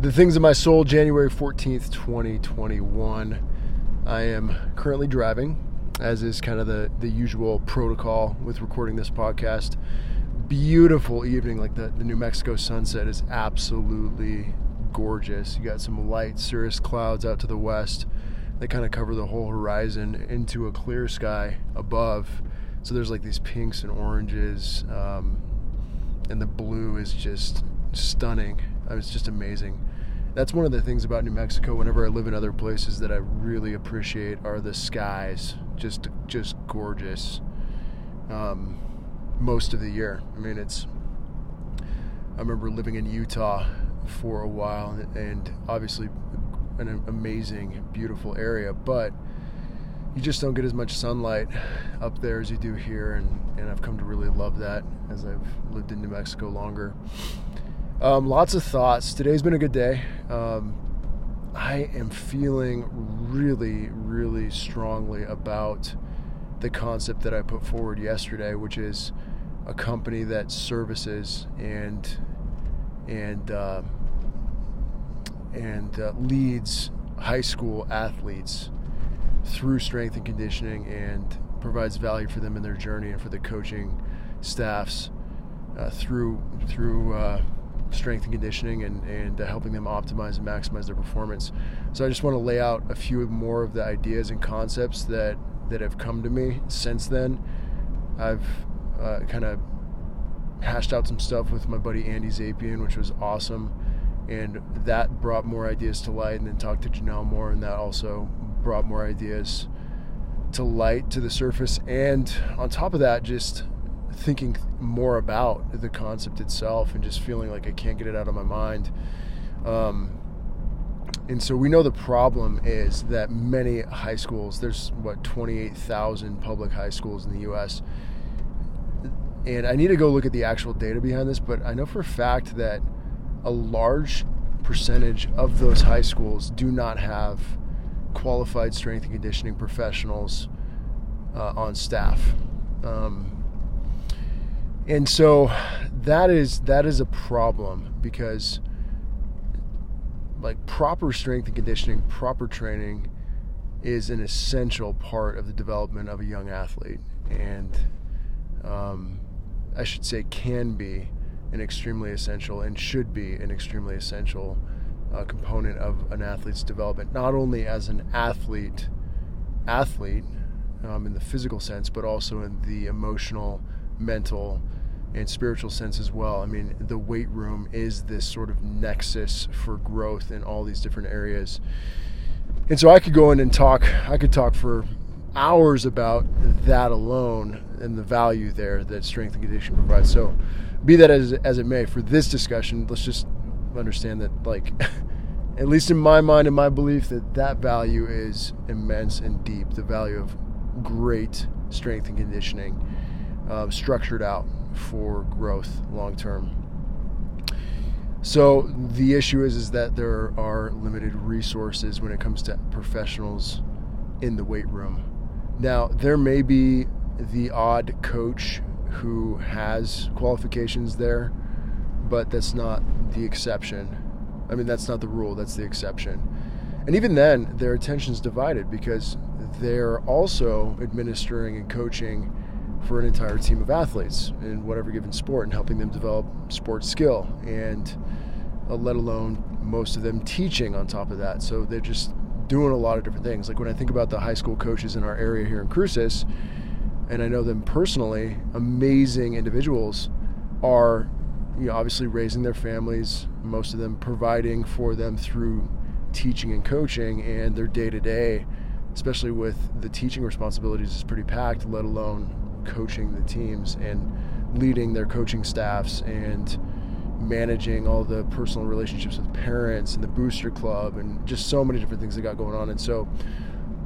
The Things of My Soul, January 14th, 2021. I am currently driving, as is kind of the, the usual protocol with recording this podcast. Beautiful evening, like the, the New Mexico sunset is absolutely gorgeous. You got some light cirrus clouds out to the west that kind of cover the whole horizon into a clear sky above. So there's like these pinks and oranges, um, and the blue is just stunning. It's just amazing that's one of the things about New Mexico. Whenever I live in other places that I really appreciate are the skies, just just gorgeous. Um, most of the year. I mean, it's. I remember living in Utah for a while, and obviously an amazing, beautiful area, but you just don't get as much sunlight up there as you do here, and, and I've come to really love that as I've lived in New Mexico longer. Um, lots of thoughts. Today's been a good day. Um, I am feeling really, really strongly about the concept that I put forward yesterday, which is a company that services and and uh, and uh, leads high school athletes through strength and conditioning and provides value for them in their journey and for the coaching staffs uh, through through uh, strength and conditioning and, and uh, helping them optimize and maximize their performance. So I just want to lay out a few more of the ideas and concepts that, that have come to me since then. I've uh, kind of hashed out some stuff with my buddy Andy Zapien, which was awesome. And that brought more ideas to light, and then talked to Janelle more, and that also brought more ideas to light to the surface. And on top of that, just thinking more about the concept itself and just feeling like I can't get it out of my mind. Um, and so we know the problem is that many high schools, there's what, 28,000 public high schools in the US. And I need to go look at the actual data behind this, but I know for a fact that a large percentage of those high schools do not have qualified strength and conditioning professionals uh, on staff. Um, and so that is that is a problem because like proper strength and conditioning proper training is an essential part of the development of a young athlete. And um, i should say can be an extremely essential and should be an extremely essential uh, component of an athlete's development not only as an athlete athlete um, in the physical sense but also in the emotional mental and spiritual sense as well. I mean, the weight room is this sort of nexus for growth in all these different areas. And so I could go in and talk, I could talk for hours about that alone and the value there that strength and conditioning provides. So, be that as, as it may, for this discussion, let's just understand that, like, at least in my mind and my belief, that that value is immense and deep. The value of great strength and conditioning uh, structured out for growth long term. So the issue is is that there are limited resources when it comes to professionals in the weight room. Now, there may be the odd coach who has qualifications there, but that's not the exception. I mean, that's not the rule, that's the exception. And even then, their attention is divided because they're also administering and coaching for an entire team of athletes in whatever given sport and helping them develop sports skill and uh, let alone most of them teaching on top of that. So they're just doing a lot of different things. Like when i think about the high school coaches in our area here in cruces and i know them personally amazing individuals are you know obviously raising their families most of them providing for them through teaching and coaching and their day to day especially with the teaching responsibilities is pretty packed let alone coaching the teams and leading their coaching staffs and managing all the personal relationships with parents and the booster club and just so many different things they got going on. And so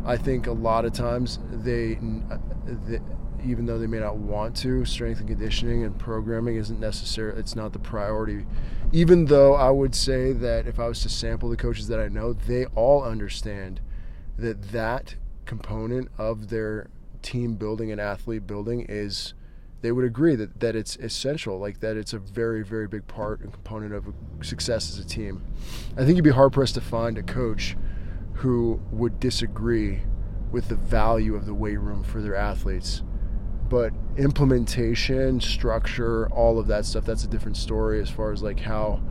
I think a lot of times they, uh, they even though they may not want to, strength and conditioning and programming isn't necessary. It's not the priority. Even though I would say that if I was to sample the coaches that I know, they all understand that that component of their team building and athlete building is they would agree that, that it's essential, like that it's a very, very big part and component of success as a team. I think you'd be hard pressed to find a coach who would disagree with the value of the weight room for their athletes. But implementation, structure, all of that stuff, that's a different story as far as like how,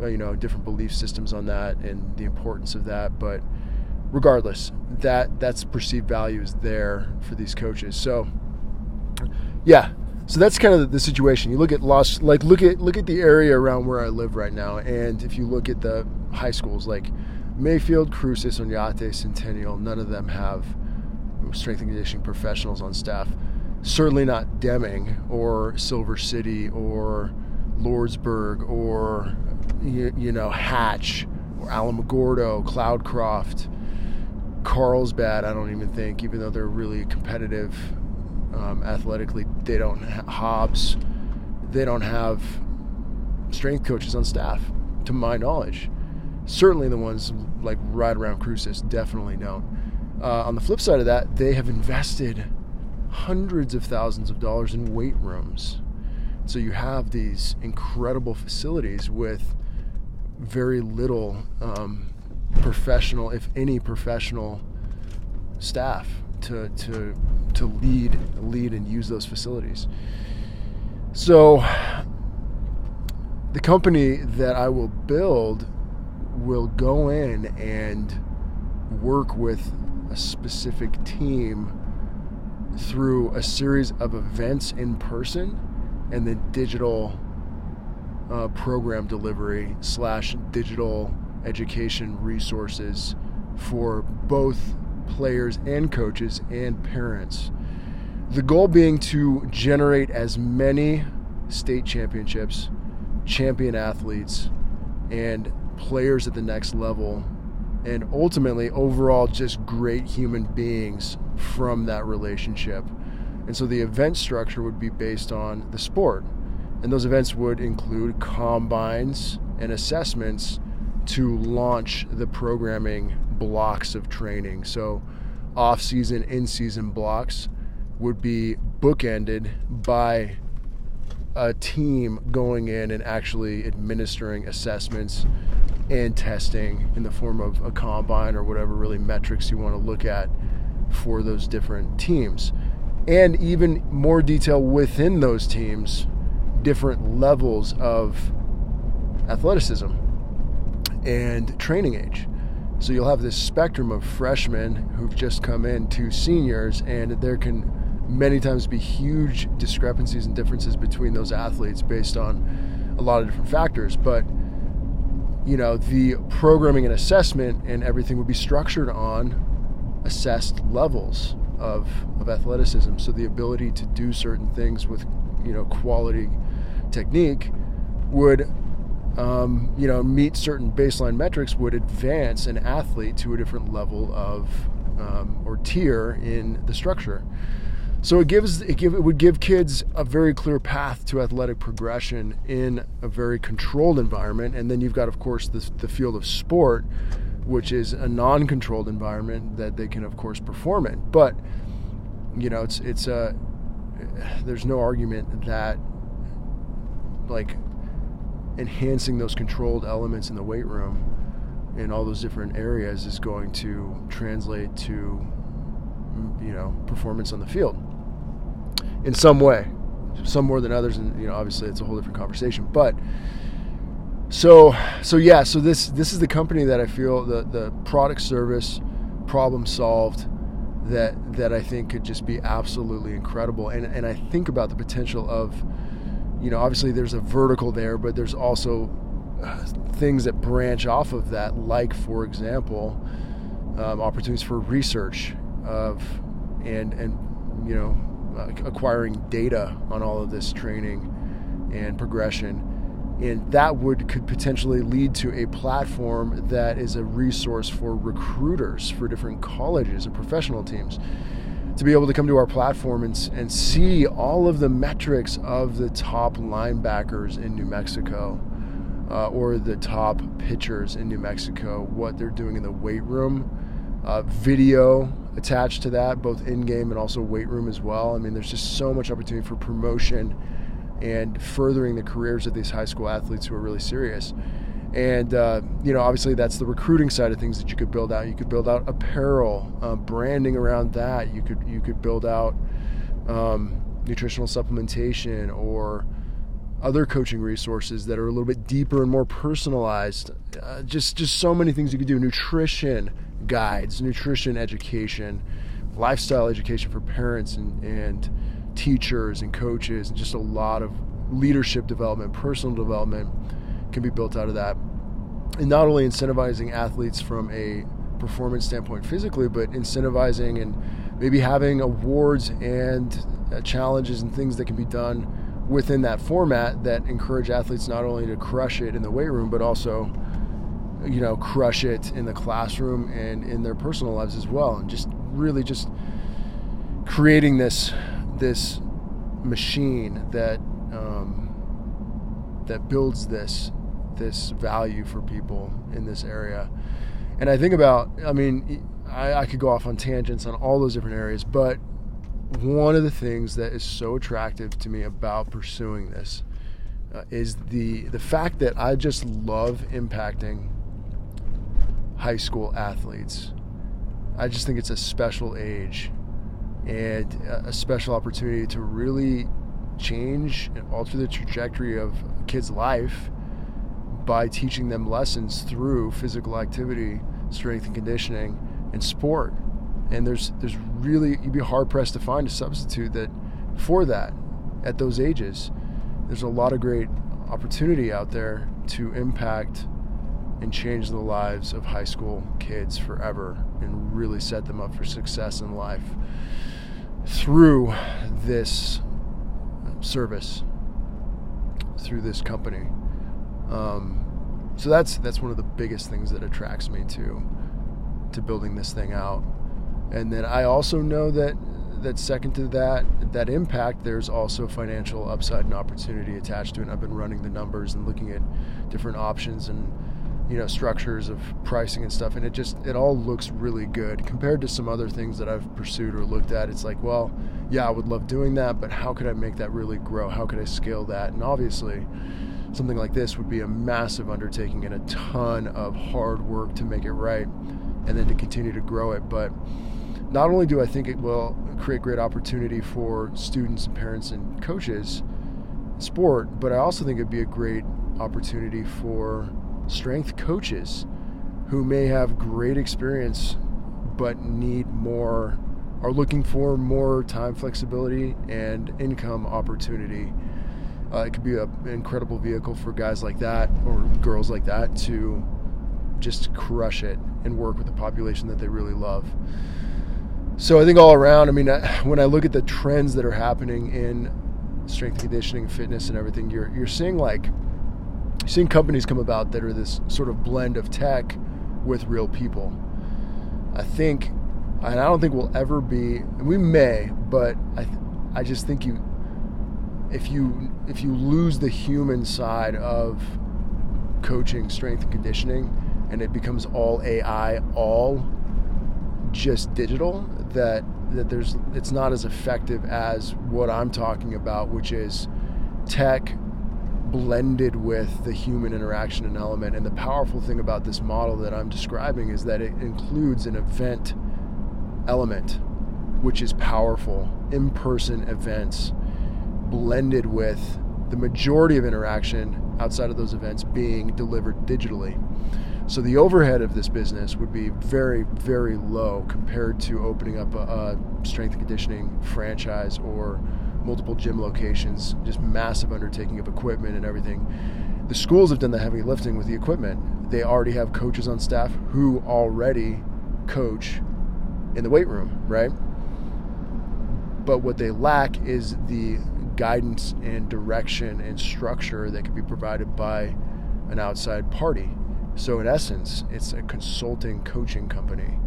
you know, different belief systems on that and the importance of that. But regardless, that that's perceived value is there for these coaches. So, yeah, so that's kind of the situation. You look at Los, like look at look at the area around where I live right now, and if you look at the high schools like Mayfield, Cruces, Oñate, Centennial, none of them have strength and conditioning professionals on staff. Certainly not Deming or Silver City or Lordsburg or you, you know Hatch or Alamogordo, Cloudcroft, Carlsbad. I don't even think, even though they're really competitive um, athletically, they don't ha- Hobbs. They don't have strength coaches on staff, to my knowledge. Certainly, the ones like right around Cruces definitely don't. Uh, on the flip side of that, they have invested hundreds of thousands of dollars in weight rooms. So you have these incredible facilities with very little um, professional, if any professional staff to to to lead lead and use those facilities. So the company that I will build will go in and work with a specific team through a series of events in person and then digital uh, program delivery slash digital education resources for both players and coaches and parents. The goal being to generate as many state championships, champion athletes, and players at the next level and ultimately overall just great human beings from that relationship. And so the event structure would be based on the sport. And those events would include combines and assessments to launch the programming blocks of training. So off season, in season blocks would be bookended by a team going in and actually administering assessments and testing in the form of a combine or whatever really metrics you want to look at for those different teams. And even more detail within those teams, different levels of athleticism and training age. So you'll have this spectrum of freshmen who've just come in to seniors, and there can many times be huge discrepancies and differences between those athletes based on a lot of different factors. But you know, the programming and assessment and everything would be structured on assessed levels of, of athleticism. So the ability to do certain things with, you know, quality technique would, um, you know, meet certain baseline metrics would advance an athlete to a different level of um, or tier in the structure. So it gives it, give, it would give kids a very clear path to athletic progression in a very controlled environment, and then you've got, of course, the, the field of sport, which is a non-controlled environment that they can, of course, perform in. But you know, it's it's a there's no argument that like enhancing those controlled elements in the weight room in all those different areas is going to translate to mm, you know performance on the field in some way, some more than others, and you know obviously it's a whole different conversation. But so so yeah, so this this is the company that I feel the the product service problem solved that that I think could just be absolutely incredible. And and I think about the potential of you know obviously there's a vertical there, but there's also uh, things that branch off of that, like for example, um, opportunities for research of and and you know acquiring data on all of this training and progression. And that would could potentially lead to a platform that is a resource for recruiters for different colleges and professional teams to be able to come to our platform and, and see all of the metrics of the top linebackers in New Mexico uh, or the top pitchers in New Mexico, what they're doing in the weight room, uh, video attached to that, both in game and also weight room as well. I mean, there's just so much opportunity for promotion and furthering the careers of these high school athletes who are really serious. And uh, you know, obviously, that's the recruiting side of things that you could build out. You could build out apparel, uh, branding around that. You could you could build out um, nutritional supplementation or other coaching resources that are a little bit deeper and more personalized. Uh, just just so many things you could do. Nutrition guides, nutrition education, lifestyle education for parents and, and teachers and coaches, and just a lot of leadership development, personal development can be built out of that. And not only incentivizing athletes from a performance standpoint physically, but incentivizing and maybe having awards and uh, challenges and things that can be done within that format that encourage athletes not only to crush it in the weight room, but also, you know, crush it in the classroom and in their personal lives as well. And just really just creating this this machine that um, that builds this this value for people in this area. And I think about, I mean, I, I could go off on tangents on all those different areas, but one of the things that is so attractive to me about pursuing this uh, is the the fact that I just love impacting high school athletes. I just think it's a special age and a special opportunity to really change and alter the trajectory of a kid's life by teaching them lessons through physical activity, strength and conditioning, and sport and there's there's really you'd be hard pressed to find a substitute that for that at those ages. There's a lot of great opportunity out there to impact and change the lives of high school kids forever and really set them up for success in life through this service through this company um, so that's that's one of the biggest things that attracts me to to building this thing out and then I also know that that second to that that impact, there's also financial upside and opportunity attached to it. And I've been running the numbers and looking at different options and you know structures of pricing and stuff, and it just it all looks really good compared to some other things that I've pursued or looked at. It's like, well, yeah, I would love doing that, but how could I make that really grow? How could I scale that? And obviously. Something like this would be a massive undertaking and a ton of hard work to make it right and then to continue to grow it. But not only do I think it will create great opportunity for students and parents and coaches sport, but I also think it'd be a great opportunity for strength coaches who may have great experience but need more are looking for more time flexibility and income opportunity. Uh, it could be an incredible vehicle for guys like that or girls like that to just crush it and work with a population that they really love. So I think all around, I mean, when I look at the trends that are happening in strength conditioning, fitness, and everything, you're you're seeing like you're seeing companies come about that are this sort of blend of tech with real people. I think, and I don't think we'll ever be. We may, but I I just think you if you if you lose the human side of coaching, strength and conditioning, and it becomes all AI, all just digital that that there's it's not as effective as what I'm talking about, which is tech blended with the human interaction and element. And the powerful thing about this model that I'm describing is that it includes an event element, which is powerful, in person events blended with the majority of interaction outside of those events being delivered digitally. So the overhead of this business would be very, very low compared to opening up a, a strength and conditioning franchise or multiple gym locations, just massive undertaking of equipment and everything. The schools have done the heavy lifting with the equipment. They already have coaches on staff who already coach in the weight room, right? But what they lack is the guidance and direction and structure that can be provided by an outside party. So, in essence, it's a consulting coaching company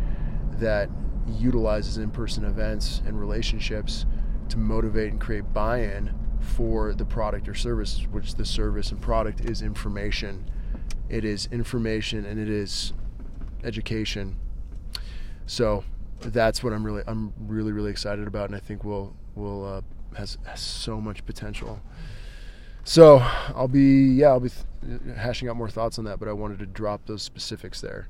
that utilizes in person events and relationships to motivate and create buy in for the product or service, which the service and product is information. It is information and it is education. So, that's what I'm really I'm really really excited about, and I think we'll we'll uh, has, has so much potential. So I'll be yeah I'll be th- hashing out more thoughts on that, but I wanted to drop those specifics there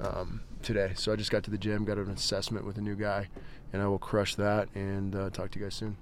um, today. So I just got to the gym, got an assessment with a new guy, and I will crush that and uh, talk to you guys soon.